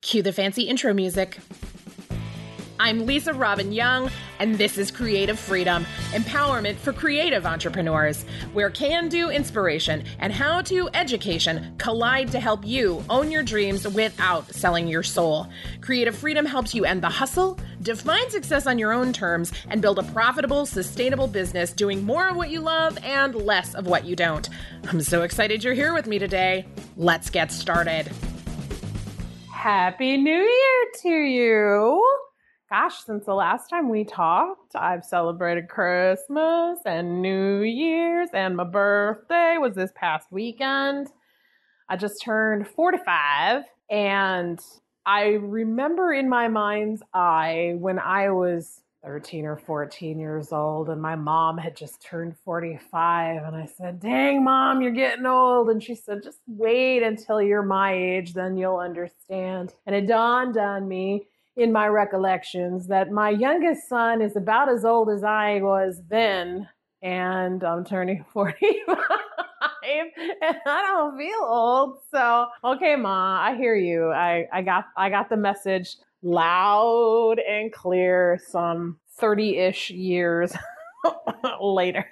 Cue the fancy intro music. I'm Lisa Robbin Young, and this is Creative Freedom Empowerment for Creative Entrepreneurs, where can do inspiration and how to education collide to help you own your dreams without selling your soul. Creative Freedom helps you end the hustle, define success on your own terms, and build a profitable, sustainable business doing more of what you love and less of what you don't. I'm so excited you're here with me today. Let's get started. Happy New Year to you! Gosh, since the last time we talked, I've celebrated Christmas and New Year's, and my birthday was this past weekend. I just turned 45, and I remember in my mind's eye when I was 13 or 14 years old, and my mom had just turned 45. And I said, Dang, mom, you're getting old. And she said, Just wait until you're my age, then you'll understand. And it dawned on me in my recollections that my youngest son is about as old as I was then, and I'm turning 45. and I don't feel old. So, okay, ma, I hear you. I, I got I got the message loud and clear some 30-ish years later.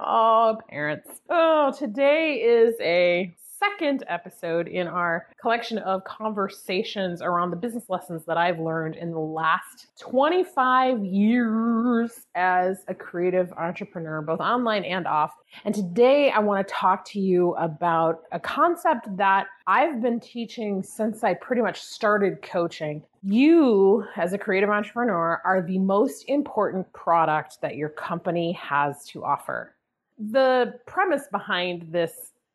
oh, parents. Oh, today is a second episode in our collection of conversations around the business lessons that I've learned in the last 25 years as a creative entrepreneur, both online and off. And today I want to talk to you about a concept that I've been teaching since I pretty much started coaching. You, as a creative entrepreneur, are the most important product that your company has to offer. The premise behind this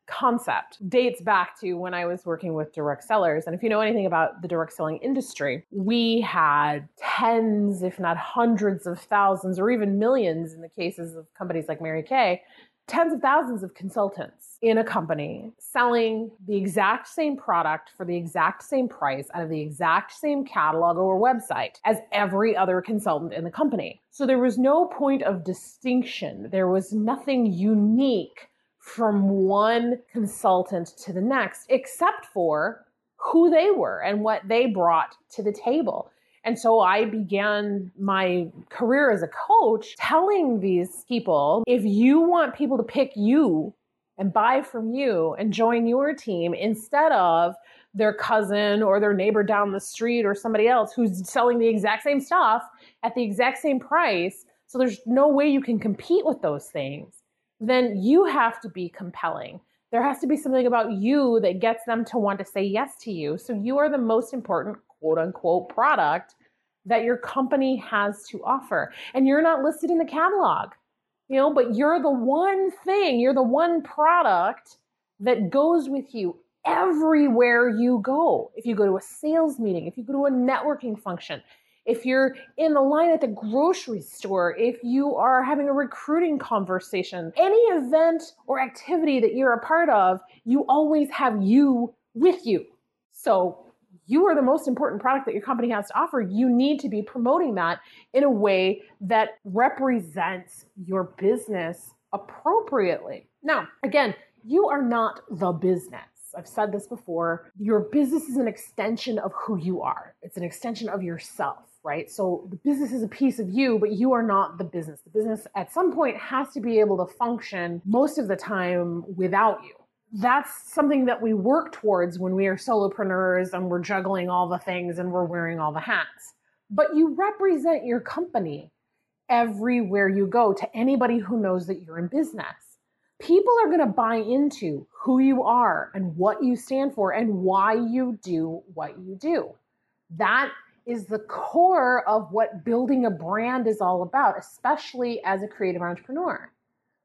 concept dates back to when I was working with direct sellers. And if you know anything about the direct selling industry, we had tens, if not hundreds of thousands, or even millions in the cases of companies like Mary Kay, tens of thousands of consultants in a company selling the exact same product for the exact same price out of the exact same catalog or website as every other consultant in the company. So there was no point of distinction. There was nothing unique from one consultant to the next, except for who they were and what they brought to the table. And so I began my career as a coach telling these people if you want people to pick you and buy from you and join your team instead of their cousin or their neighbor down the street or somebody else who's selling the exact same stuff at the exact same price. So there's no way you can compete with those things then you have to be compelling. There has to be something about you that gets them to want to say yes to you. So you are the most important quote unquote product that your company has to offer. And you're not listed in the catalog, you know, but you're the one thing, you're the one product that goes with you everywhere you go. If you go to a sales meeting, if you go to a networking function, if you're in the line at the grocery store, if you are having a recruiting conversation, any event or activity that you're a part of, you always have you with you. So you are the most important product that your company has to offer. You need to be promoting that in a way that represents your business appropriately. Now, again, you are not the business. I've said this before. Your business is an extension of who you are, it's an extension of yourself right? So the business is a piece of you, but you are not the business. The business at some point has to be able to function most of the time without you. That's something that we work towards when we are solopreneurs and we're juggling all the things and we're wearing all the hats. But you represent your company everywhere you go to anybody who knows that you're in business. People are going to buy into who you are and what you stand for and why you do what you do. That is the core of what building a brand is all about, especially as a creative entrepreneur.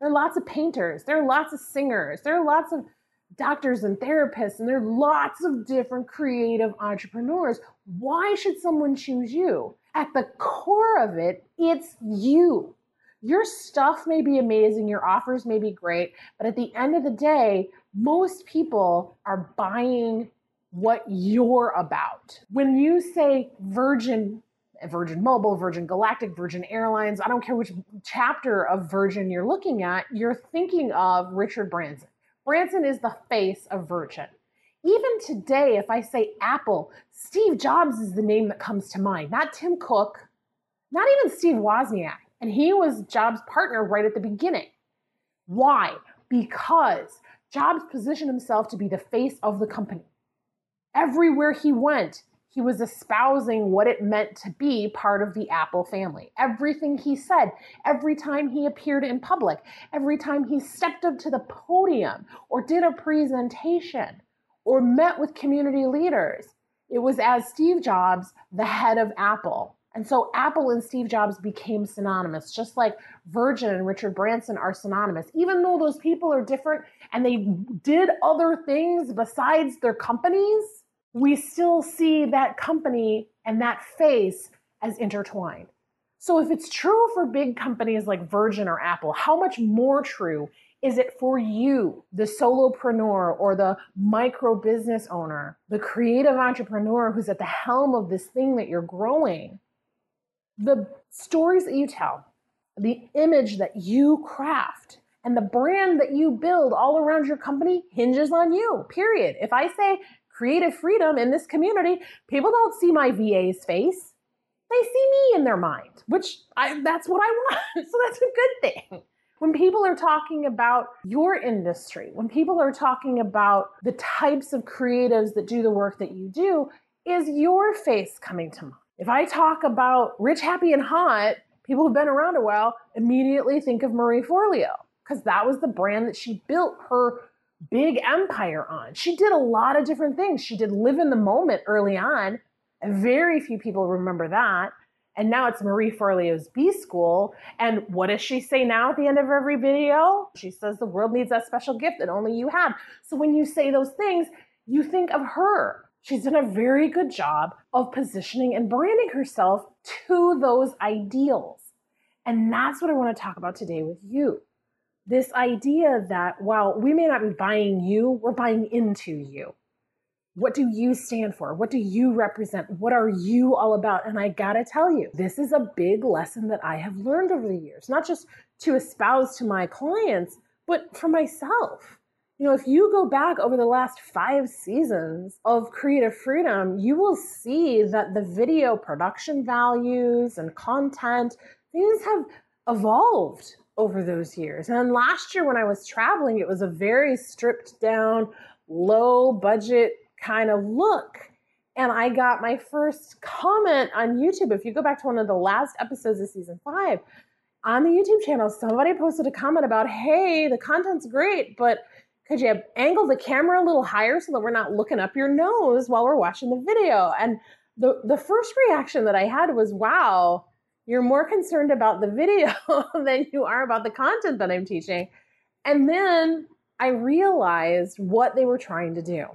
There are lots of painters, there are lots of singers, there are lots of doctors and therapists, and there are lots of different creative entrepreneurs. Why should someone choose you? At the core of it, it's you. Your stuff may be amazing, your offers may be great, but at the end of the day, most people are buying what you're about. When you say Virgin, Virgin Mobile, Virgin Galactic, Virgin Airlines, I don't care which chapter of Virgin you're looking at, you're thinking of Richard Branson. Branson is the face of Virgin. Even today, if I say Apple, Steve Jobs is the name that comes to mind, not Tim Cook, not even Steve Wozniak. And he was Jobs' partner right at the beginning. Why? Because Jobs positioned himself to be the face of the company. Everywhere he went, he was espousing what it meant to be part of the Apple family. Everything he said, every time he appeared in public, every time he stepped up to the podium or did a presentation or met with community leaders, it was as Steve Jobs, the head of Apple. And so Apple and Steve Jobs became synonymous, just like Virgin and Richard Branson are synonymous. Even though those people are different and they did other things besides their companies, we still see that company and that face as intertwined. So if it's true for big companies like Virgin or Apple, how much more true is it for you, the solopreneur or the micro business owner, the creative entrepreneur who's at the helm of this thing that you're growing? The stories that you tell, the image that you craft, and the brand that you build all around your company hinges on you, period. If I say creative freedom in this community, people don't see my VA's face. They see me in their mind, which I, that's what I want. So that's a good thing. When people are talking about your industry, when people are talking about the types of creatives that do the work that you do, is your face coming to mind? If I talk about rich, happy, and hot, people who've been around a while immediately think of Marie Forleo because that was the brand that she built her big empire on. She did a lot of different things. She did live in the moment early on, and very few people remember that. And now it's Marie Forleo's B School. And what does she say now at the end of every video? She says the world needs that special gift that only you have. So when you say those things, you think of her. She's done a very good job of positioning and branding herself to those ideals. And that's what I want to talk about today with you this idea that while we may not be buying you, we're buying into you. What do you stand for? What do you represent? What are you all about? And I gotta tell you, this is a big lesson that I have learned over the years, not just to espouse to my clients, but for myself. You know, if you go back over the last five seasons of Creative Freedom, you will see that the video production values and content, these have evolved over those years. And last year when I was traveling, it was a very stripped down, low budget kind of look. And I got my first comment on YouTube. If you go back to one of the last episodes of season five, on the YouTube channel, somebody posted a comment about, hey, the content's great, but could you angle the camera a little higher so that we're not looking up your nose while we're watching the video? And the, the first reaction that I had was, wow, you're more concerned about the video than you are about the content that I'm teaching. And then I realized what they were trying to do.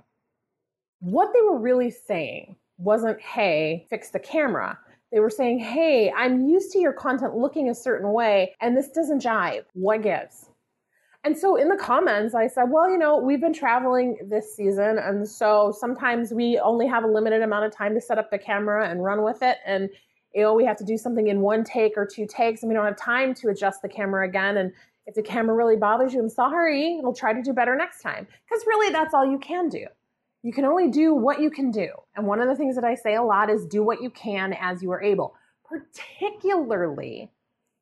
What they were really saying wasn't, hey, fix the camera. They were saying, hey, I'm used to your content looking a certain way, and this doesn't jive. What gives? And so in the comments, I said, well, you know, we've been traveling this season. And so sometimes we only have a limited amount of time to set up the camera and run with it. And know, we have to do something in one take or two takes and we don't have time to adjust the camera again. And if the camera really bothers you, I'm sorry, we'll try to do better next time. Because really, that's all you can do. You can only do what you can do. And one of the things that I say a lot is do what you can as you are able, particularly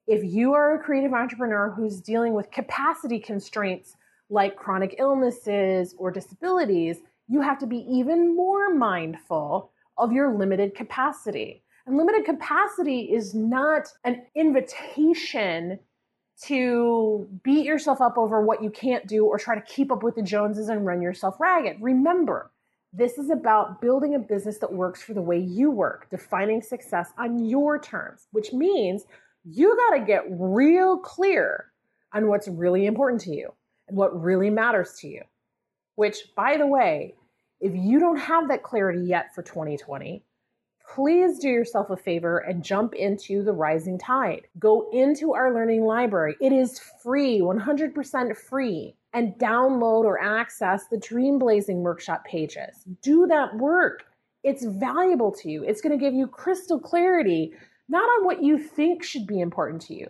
if you are a creative entrepreneur who's dealing with capacity constraints like chronic illnesses or disabilities, you have to be even more mindful of your limited capacity. Limited capacity is not an invitation to beat yourself up over what you can't do or try to keep up with the Joneses and run yourself ragged. Remember, this is about building a business that works for the way you work, defining success on your terms, which means you got to get real clear on what's really important to you and what really matters to you. Which, by the way, if you don't have that clarity yet for 2020, please do yourself a favor and jump into the rising tide. Go into our learning library. It is free, 100% free, and download or access the Dream Blazing workshop pages. Do that work. It's valuable to you. It's going to give you crystal clarity, not on what you think should be important to you,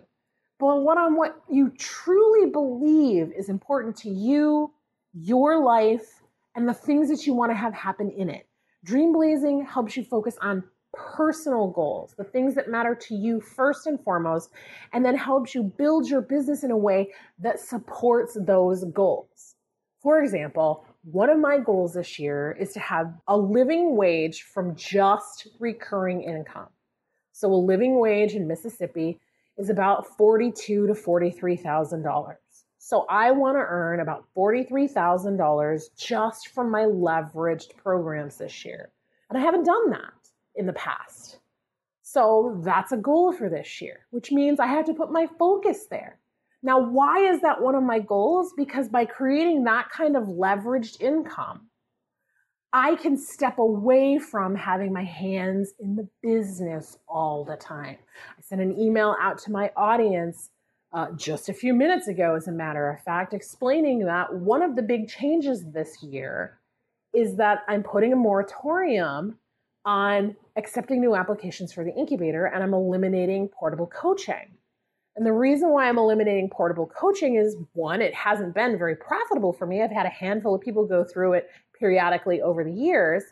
but on what on what you truly believe is important to you, your life, and the things that you want to have happen in it. Dream blazing helps you focus on personal goals, the things that matter to you first and foremost, and then helps you build your business in a way that supports those goals. For example, one of my goals this year is to have a living wage from just recurring income. So a living wage in Mississippi is about forty-two to forty-three thousand dollars. So I want to earn about forty-three thousand dollars just from my leveraged programs this year, and I haven't done that in the past. So that's a goal for this year, which means I have to put my focus there. Now, why is that one of my goals? Because by creating that kind of leveraged income, I can step away from having my hands in the business all the time. I sent an email out to my audience uh, just a few minutes ago, as a matter of fact, explaining that one of the big changes this year is that I'm putting a moratorium on accepting new applications for the incubator and I'm eliminating portable coaching. And the reason why I'm eliminating portable coaching is one, it hasn't been very profitable for me. I've had a handful of people go through it periodically over the years.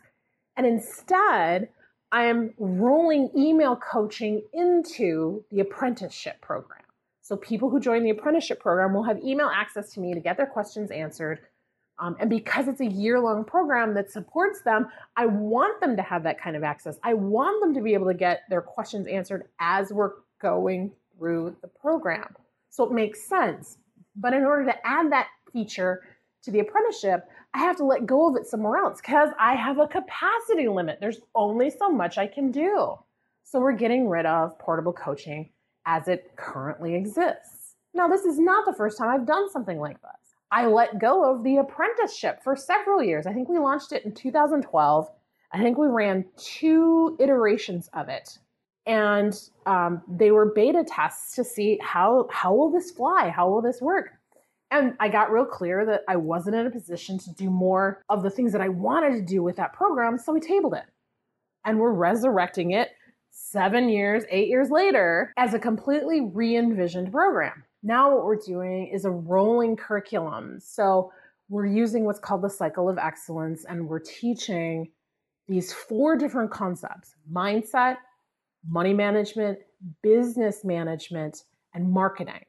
And instead, I am rolling email coaching into the apprenticeship program. So people who join the apprenticeship program will have email access to me to get their questions answered um, and because it's a year long program that supports them, I want them to have that kind of access. I want them to be able to get their questions answered as we're going through the program. So it makes sense. But in order to add that feature to the apprenticeship, I have to let go of it somewhere else because I have a capacity limit. There's only so much I can do. So we're getting rid of portable coaching as it currently exists. Now, this is not the first time I've done something like this. I let go of the apprenticeship for several years. I think we launched it in 2012. I think we ran two iterations of it. And um, they were beta tests to see how, how will this fly? How will this work? And I got real clear that I wasn't in a position to do more of the things that I wanted to do with that program. So we tabled it. And we're resurrecting it seven years, eight years later as a completely re envisioned program. Now, what we're doing is a rolling curriculum. So, we're using what's called the cycle of excellence, and we're teaching these four different concepts mindset, money management, business management, and marketing.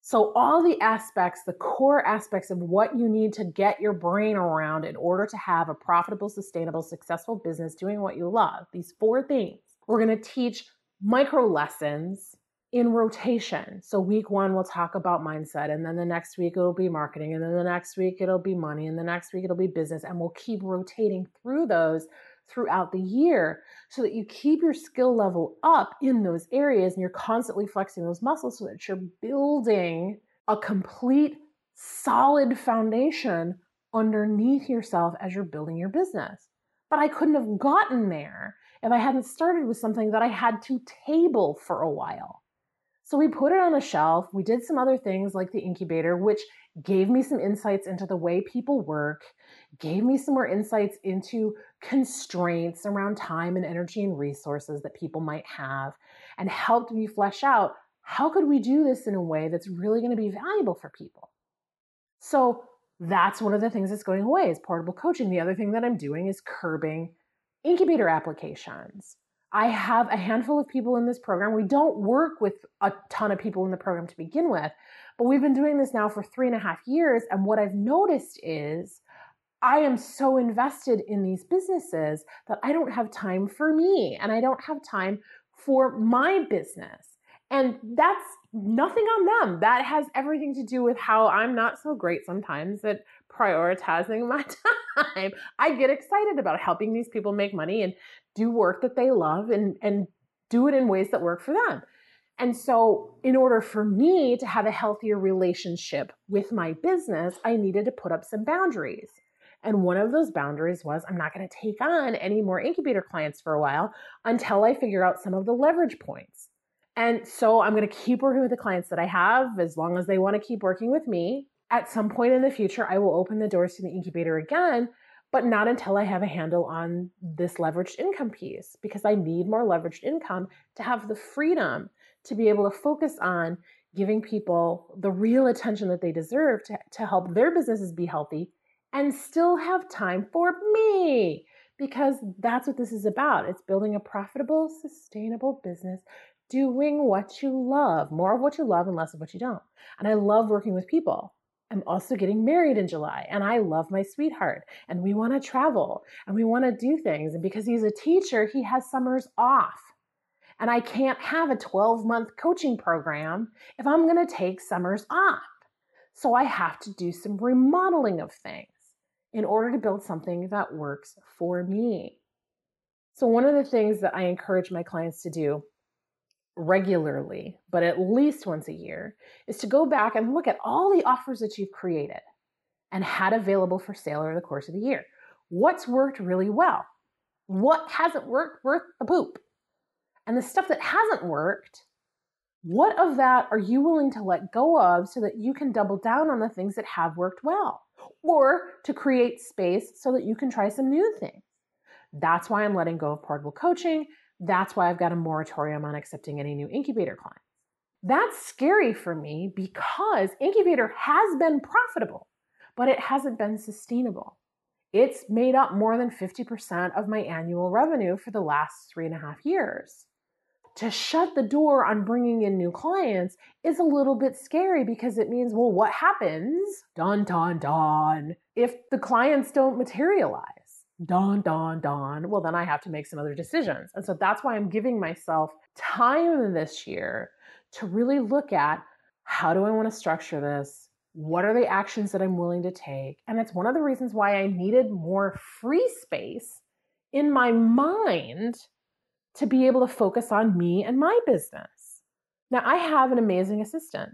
So, all the aspects, the core aspects of what you need to get your brain around in order to have a profitable, sustainable, successful business doing what you love, these four things, we're going to teach micro lessons in rotation. So week one we'll talk about mindset and then the next week it'll be marketing and then the next week it'll be money and the next week it'll be business and we'll keep rotating through those throughout the year so that you keep your skill level up in those areas and you're constantly flexing those muscles so that you're building a complete solid foundation underneath yourself as you're building your business. But I couldn't have gotten there if I hadn't started with something that I had to table for a while. So we put it on a shelf. We did some other things like the incubator, which gave me some insights into the way people work, gave me some more insights into constraints around time and energy and resources that people might have, and helped me flesh out how could we do this in a way that's really going to be valuable for people. So that's one of the things that's going away is portable coaching. The other thing that I'm doing is curbing incubator applications. I have a handful of people in this program. We don't work with a ton of people in the program to begin with, but we've been doing this now for three and a half years. And what I've noticed is I am so invested in these businesses that I don't have time for me and I don't have time for my business. And that's nothing on them. That has everything to do with how I'm not so great sometimes at prioritizing my time. I get excited about helping these people make money and do work that they love and, and do it in ways that work for them. And so, in order for me to have a healthier relationship with my business, I needed to put up some boundaries. And one of those boundaries was I'm not going to take on any more incubator clients for a while until I figure out some of the leverage points. And so I'm going to keep working with the clients that I have as long as they want to keep working with me. At some point in the future, I will open the doors to the incubator again but not until I have a handle on this leveraged income piece because I need more leveraged income to have the freedom to be able to focus on giving people the real attention that they deserve to, to help their businesses be healthy and still have time for me because that's what this is about. It's building a profitable, sustainable business, doing what you love, more of what you love and less of what you don't. And I love working with people. I'm also getting married in July and I love my sweetheart and we want to travel and we want to do things. And because he's a teacher, he has summers off. And I can't have a 12 month coaching program if I'm going to take summers off. So I have to do some remodeling of things in order to build something that works for me. So, one of the things that I encourage my clients to do regularly, but at least once a year, is to go back and look at all the offers that you've created and had available for sale over the course of the year. What's worked really well? What hasn't worked worth a poop? And the stuff that hasn't worked, what of that are you willing to let go of so that you can double down on the things that have worked well? Or to create space so that you can try some new things. That's why I'm letting go of portable coaching. That's why I've got a moratorium on accepting any new incubator clients. That's scary for me because incubator has been profitable, but it hasn't been sustainable. It's made up more than 50% of my annual revenue for the last three and a half years to shut the door on bringing in new clients is a little bit scary because it means, well, what happens? Don, don, don. If the clients don't materialize, don, don, don, well, then I have to make some other decisions. And so that's why I'm giving myself time this year to really look at how do I want to structure this? What are the actions that I'm willing to take? And it's one of the reasons why I needed more free space in my mind to be able to focus on me and my business. Now, I have an amazing assistant.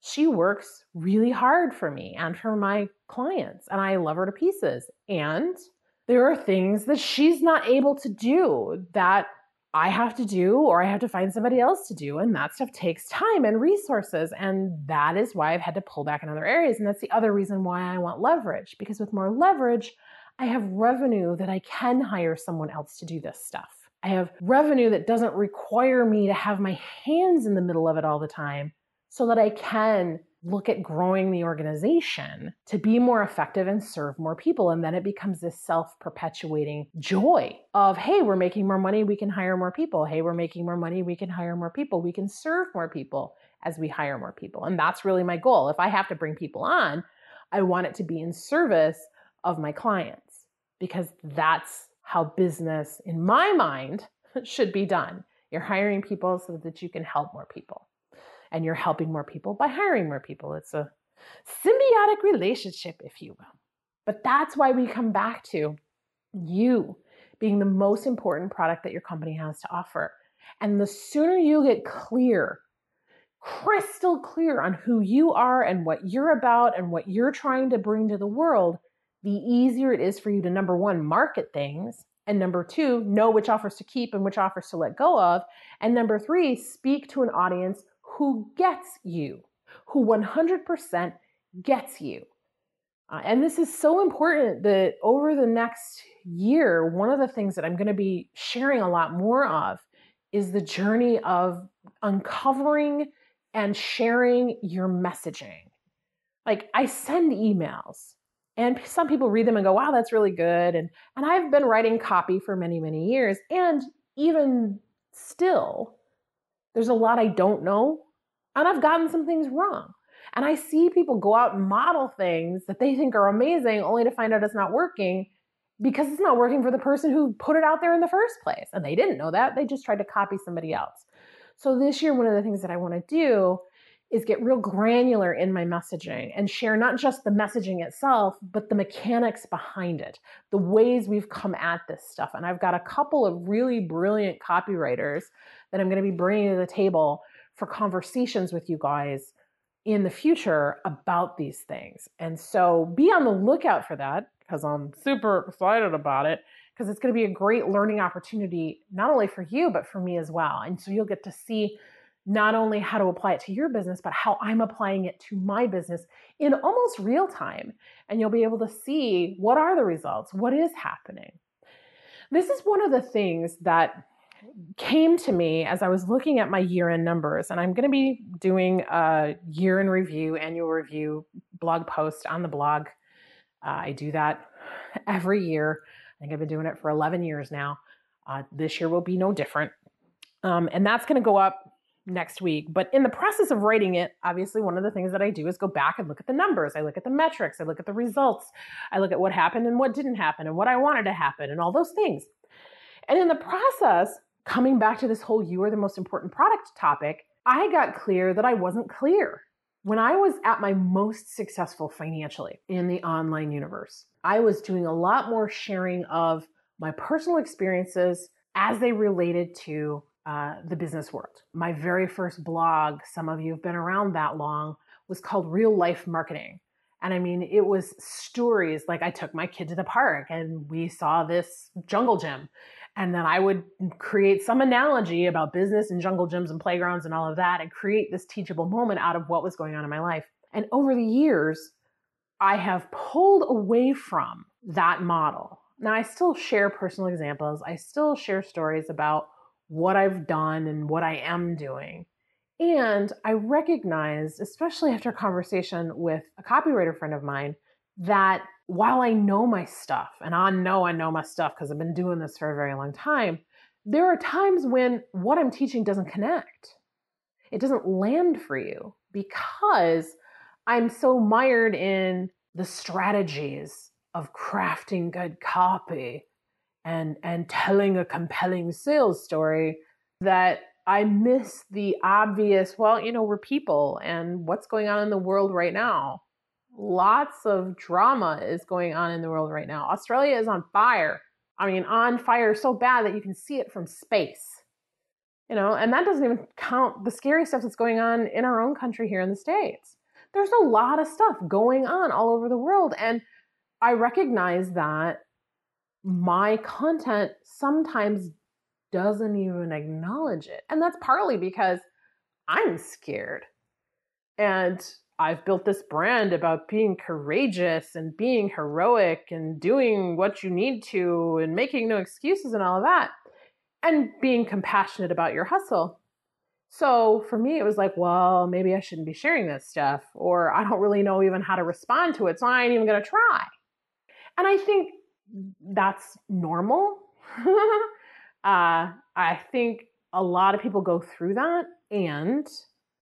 She works really hard for me and for my clients, and I love her to pieces. And there are things that she's not able to do that I have to do or I have to find somebody else to do. And that stuff takes time and resources. And that is why I've had to pull back in other areas. And that's the other reason why I want leverage, because with more leverage, I have revenue that I can hire someone else to do this stuff. I have revenue that doesn't require me to have my hands in the middle of it all the time so that I can look at growing the organization to be more effective and serve more people. And then it becomes this self perpetuating joy of, hey, we're making more money, we can hire more people. Hey, we're making more money, we can hire more people. We can serve more people as we hire more people. And that's really my goal. If I have to bring people on, I want it to be in service of my clients because that's how business, in my mind, should be done. You're hiring people so that you can help more people. And you're helping more people by hiring more people. It's a symbiotic relationship, if you will. But that's why we come back to you being the most important product that your company has to offer. And the sooner you get clear, crystal clear on who you are and what you're about and what you're trying to bring to the world, the easier it is for you to number one, market things, and number two, know which offers to keep and which offers to let go of. And number three, speak to an audience who gets you, who 100% gets you. Uh, and this is so important that over the next year, one of the things that I'm going to be sharing a lot more of is the journey of uncovering and sharing your messaging. Like, I send emails and some people read them and go, wow, that's really good. And, and I've been writing copy for many, many years. And even still, there's a lot I don't know. And I've gotten some things wrong. And I see people go out and model things that they think are amazing only to find out it's not working because it's not working for the person who put it out there in the first place. And they didn't know that. They just tried to copy somebody else. So this year, one of the things that I want to do is get real granular in my messaging and share not just the messaging itself, but the mechanics behind it, the ways we've come at this stuff. And I've got a couple of really brilliant copywriters that I'm going to be bringing to the table for conversations with you guys in the future about these things. And so be on the lookout for that because I'm super excited about it because it's going to be a great learning opportunity, not only for you, but for me as well. And so you'll get to see not only how to apply it to your business, but how I'm applying it to my business in almost real time. And you'll be able to see what are the results, what is happening. This is one of the things that came to me as I was looking at my year end numbers. And I'm going to be doing a year in review, annual review blog post on the blog Uh, I do that every year. I think I've been doing it for 11 years now. Uh, this year will be no different. Um, and that's going to go up next week. But in the process of writing it, obviously, one of the things that I do is go back and look at the numbers. I look at the metrics. I look at the results. I look at what happened and what didn't happen and what I wanted to happen and all those things. And in the process, coming back to this whole you are the most important product topic, I got clear that I wasn't clear. When I was at my most successful financially in the online universe, I was doing a lot more sharing of my personal experiences as they related to uh, the business world. My very first blog, some of you have been around that long, was called Real Life Marketing. And I mean, it was stories like I took my kid to the park and we saw this jungle gym. And then I would create some analogy about business and jungle gyms and playgrounds and all of that and create this teachable moment out of what was going on in my life. And over the years, I have pulled away from that model. Now, I still share personal examples, I still share stories about what I've done and what I am doing. And I recognized, especially after a conversation with a copywriter friend of mine, that while I know my stuff, and I know I know my stuff because I've been doing this for a very long time, there are times when what I'm teaching doesn't connect. It doesn't land for you because I'm so mired in the strategies of crafting good copy and and telling a compelling sales story that I miss the obvious, well, you know, we're people and what's going on in the world right now. Lots of drama is going on in the world right now. Australia is on fire. I mean, on fire so bad that you can see it from space. You know, and that doesn't even count the scary stuff that's going on in our own country here in the States. There's a lot of stuff going on all over the world. And I recognize that my content sometimes doesn't even acknowledge it. And that's partly because I'm scared. And I've built this brand about being courageous and being heroic and doing what you need to and making no excuses and all of that and being compassionate about your hustle. So for me, it was like, well, maybe I shouldn't be sharing this stuff, or I don't really know even how to respond to it, so I ain't even gonna try. And I think that's normal. uh, I think a lot of people go through that. And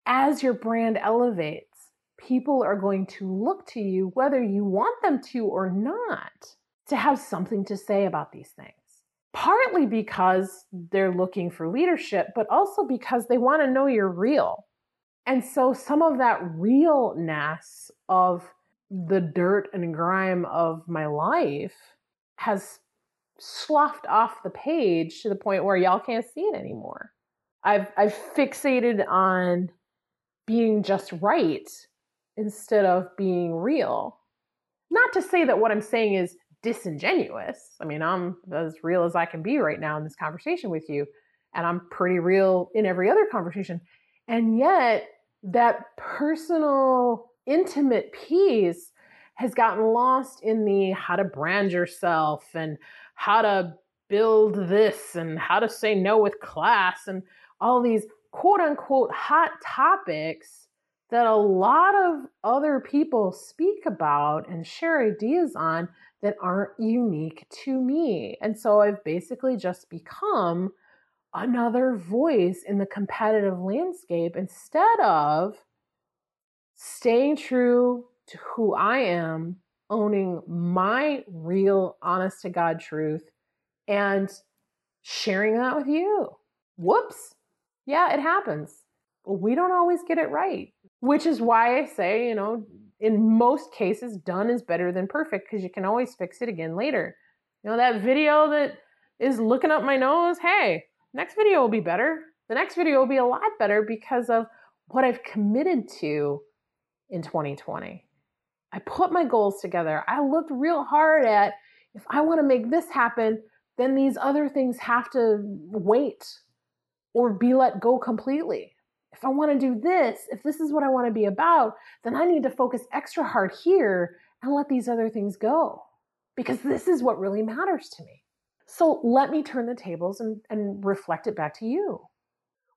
as your brand elevates, people are going to look to you, whether you want them to or not, to have something to say about these things. Partly because they're looking for leadership, but also because they want to know you're real. And so some of that realness of the dirt and grime of my life has sloughed off the page to the point where y'all can't see it anymore. I've I've fixated on being just right instead of being real. Not to say that what I'm saying is disingenuous. I mean, I'm as real as I can be right now in this conversation with you, and I'm pretty real in every other conversation. And yet, that personal, intimate piece has gotten lost in the how to brand yourself and how to build this and how to say no with class and all these quote unquote hot topics that a lot of other people speak about and share ideas on that aren't unique to me. And so I've basically just become another voice in the competitive landscape instead of staying true to who I am, owning my real, honest to God truth, and sharing that with you. Whoops. Yeah, it happens. We don't always get it right, which is why I say, you know, in most cases, done is better than perfect because you can always fix it again later. You know, that video that is looking up my nose, hey, next video will be better. The next video will be a lot better because of what I've committed to in 2020. I put my goals together. I looked real hard at if I want to make this happen, then these other things have to wait or be let go completely. If I want to do this, if this is what I want to be about, then I need to focus extra hard here and let these other things go because this is what really matters to me. So let me turn the tables and, and reflect it back to you.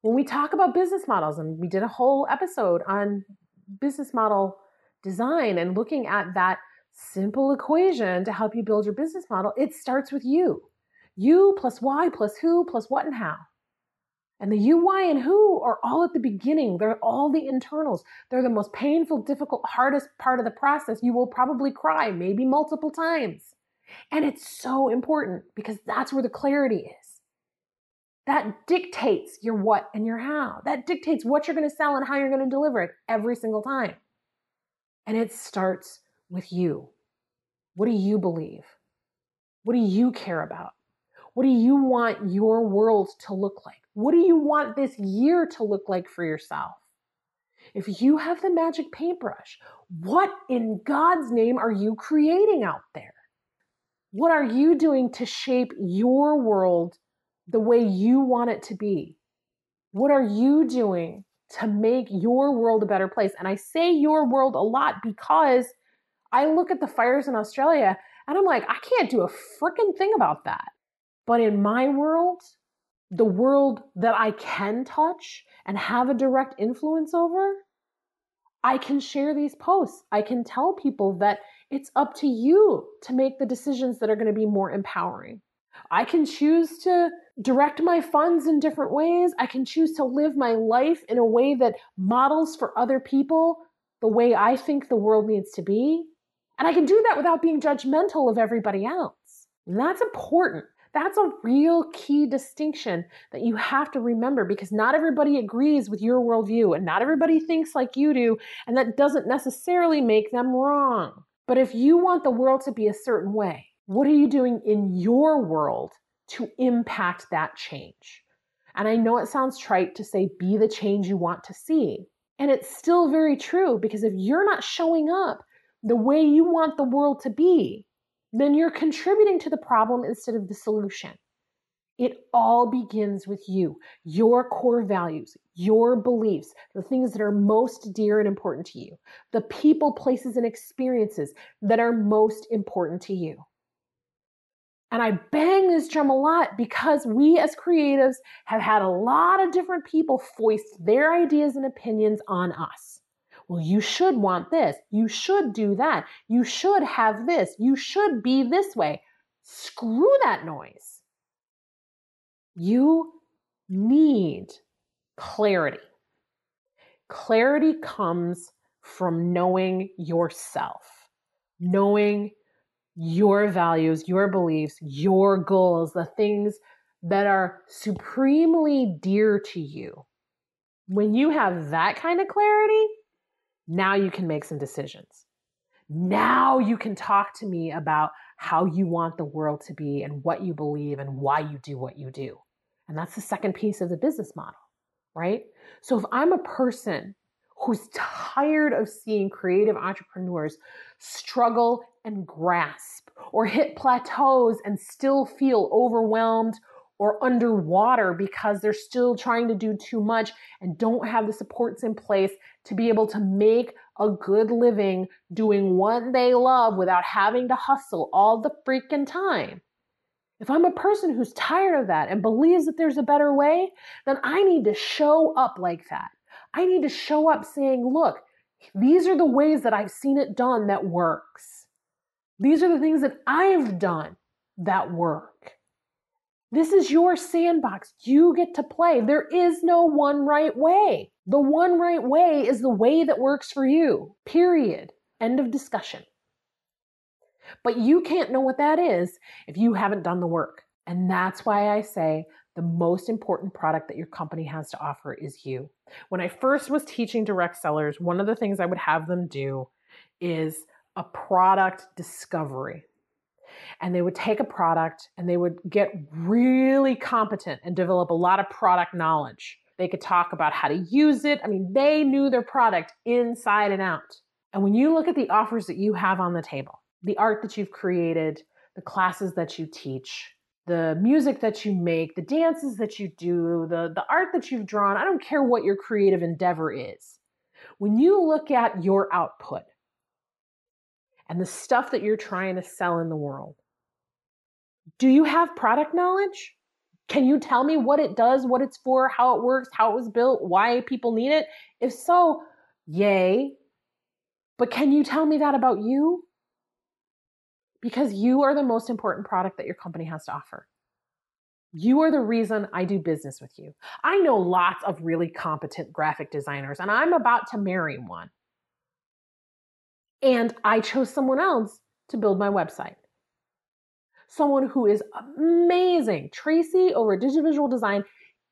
When we talk about business models, and we did a whole episode on business model design and looking at that simple equation to help you build your business model. It starts with you. You plus why plus who plus what and how. And the you, why, and who are all at the beginning. They're all the internals. They're the most painful, difficult, hardest part of the process. You will probably cry, maybe multiple times. And it's so important because that's where the clarity is. That dictates your what and your how. That dictates what you're going to sell and how you're going to deliver it every single time. And it starts with you. What do you believe? What do you care about? What do you want your world to look like? What do you want this year to look like for yourself? If you have the magic paintbrush, what in God's name are you creating out there? What are you doing to shape your world the way you want it to be? What are you doing to make your world a better place? And I say your world a lot because I look at the fires in Australia and I'm like, I can't do a freaking thing about that. But in my world, the world that I can touch and have a direct influence over, I can share these posts. I can tell people that it's up to you to make the decisions that are going to be more empowering. I can choose to direct my funds in different ways. I can choose to live my life in a way that models for other people the way I think the world needs to be. And I can do that without being judgmental of everybody else. And that's important. That's a real key distinction that you have to remember because not everybody agrees with your worldview and not everybody thinks like you do, and that doesn't necessarily make them wrong. But if you want the world to be a certain way, what are you doing in your world to impact that change? And I know it sounds trite to say be the change you want to see. And it's still very true because if you're not showing up the way you want the world to be, then you're contributing to the problem instead of the solution. It all begins with you, your core values, your beliefs, the things that are most dear and important to you, the people, places, and experiences that are most important to you. And I bang this drum a lot because we as creatives have had a lot of different people foist their ideas and opinions on us. Well, you should want this. You should do that. You should have this. You should be this way. Screw that noise. You need clarity. Clarity comes from knowing yourself, knowing your values, your beliefs, your goals, the things that are supremely dear to you. When you have that kind of clarity, now you can make some decisions. Now you can talk to me about how you want the world to be and what you believe and why you do what you do. And that's the second piece of the business model, right? So if I'm a person who's tired of seeing creative entrepreneurs struggle and grasp or hit plateaus and still feel overwhelmed or underwater because they're still trying to do too much and don't have the supports in place to be able to make a good living doing what they love without having to hustle all the freaking time. If I'm a person who's tired of that and believes that there's a better way, then I need to show up like that. I need to show up saying, look, these are the ways that I've seen it done that works. These are the things that I've done that work. This is your sandbox. You get to play. There is no one right way. The one right way is the way that works for you. Period. End of discussion. But you can't know what that is if you haven't done the work. And that's why I say the most important product that your company has to offer is you. When I first was teaching direct sellers, one of the things I would have them do is a product discovery and they would take a product and they would get really competent and develop a lot of product knowledge. They could talk about how to use it. I mean, they knew their product inside and out. And when you look at the offers that you have on the table, the art that you've created, the classes that you teach, the music that you make, the dances that you do, the, the art that you've drawn, I don't care what your creative endeavor is. When you look at your output, and the stuff that you're trying to sell in the world. Do you have product knowledge? Can you tell me what it does, what it's for, how it works, how it was built, why people need it? If so, yay. But can you tell me that about you? because you are the most important product that your company has to offer. You are the reason I do business with you. I know lots of really competent graphic designers, and I'm about to marry one. And I chose someone else to build my website. Someone who is amazing. Tracy over Digivisual Design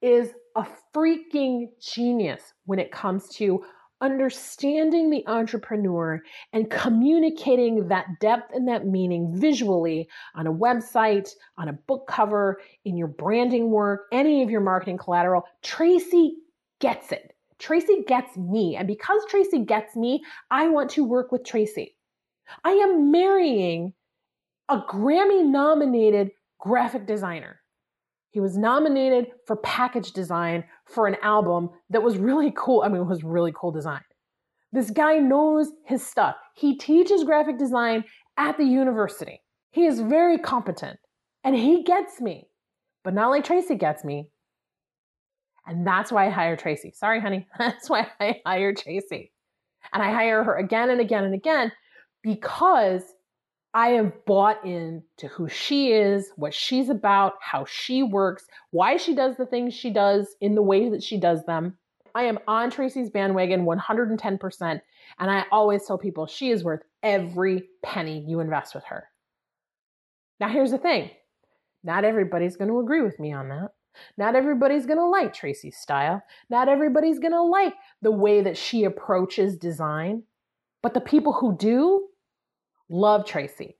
is a freaking genius when it comes to understanding the entrepreneur and communicating that depth and that meaning visually on a website, on a book cover, in your branding work, any of your marketing collateral, Tracy gets it. Tracy gets me. And because Tracy gets me, I want to work with Tracy. I am marrying a Grammy nominated graphic designer. He was nominated for package design for an album that was really cool. I mean, it was really cool design. This guy knows his stuff. He teaches graphic design at the university. He is very competent and he gets me, but not like Tracy gets me. And that's why I hire Tracy. Sorry, honey. That's why I hire Tracy. And I hire her again and again and again because I have bought in to who she is, what she's about, how she works, why she does the things she does in the way that she does them. I am on Tracy's bandwagon 110%. And I always tell people she is worth every penny you invest with her. Now, here's the thing not everybody's going to agree with me on that. Not everybody's going to like Tracy's style. Not everybody's going to like the way that she approaches design. But the people who do, love Tracy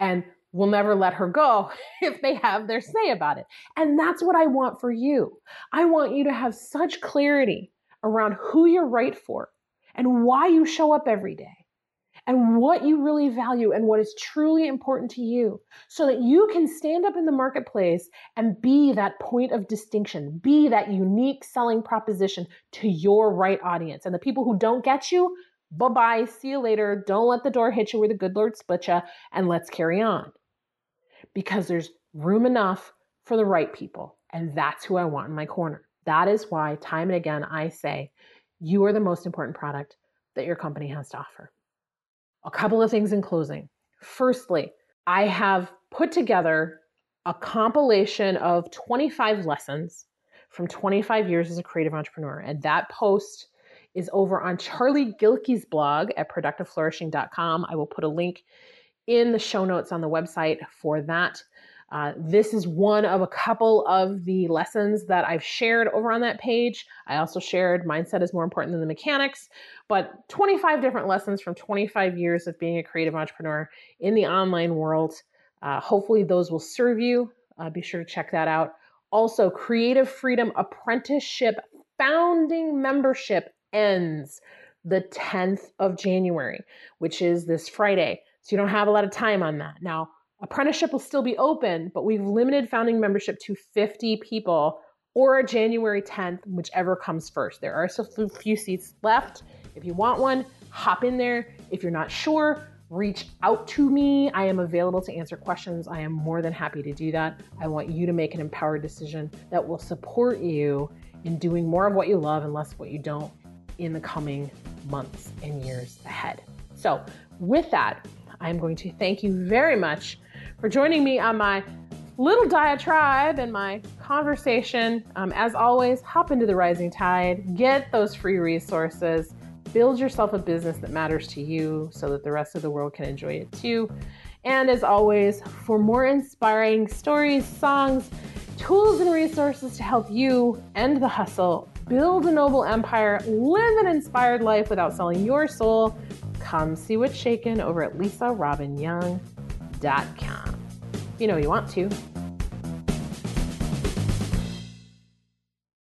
and will never let her go if they have their say about it. And that's what I want for you. I want you to have such clarity around who you're right for and why you show up every day and what you really value and what is truly important to you so that you can stand up in the marketplace and be that point of distinction, be that unique selling proposition to your right audience. And the people who don't get you, Bye bye. See you later. Don't let the door hit you where the good Lord split you, and let's carry on. Because there's room enough for the right people, and that's who I want in my corner. That is why, time and again, I say, you are the most important product that your company has to offer. A couple of things in closing. Firstly, I have put together a compilation of 25 lessons from 25 years as a creative entrepreneur, and that post is over on Charlie Gilkey's blog at productiveflourishing.com. I will put a link in the show notes on the website for that. Uh, this is one of a couple of the lessons that I've shared over on that page. I also shared mindset is more important than the mechanics, but 25 different lessons from 25 years of being a creative entrepreneur in the online world. Uh, hopefully, those will serve you. Uh, be sure to check that out. Also, Creative Freedom Apprenticeship Founding Membership ends the 10th of January, which is this Friday. So you don't have a lot of time on that. Now, apprenticeship will still be open, but we've limited founding membership to 50 people or January 10th, whichever comes first. There are still a few seats left. If you want one, hop in there. If you're not sure, reach out to me. I am available to answer questions. I am more than happy to do that. I want you to make an empowered decision that will support you in doing more of what you love and less of what you don't in the coming months and years ahead. So, with that, I'm going to thank you very much for joining me on my little diatribe and my conversation. Um, as always, hop into the rising tide, get those free resources, build yourself a business that matters to you so that the rest of the world can enjoy it too. And as always, for more inspiring stories, songs, tools, and resources to help you end the hustle build a noble empire, live an inspired life without selling your soul, come see what's shaken over at lisarobbinyoung.com. You know you want to.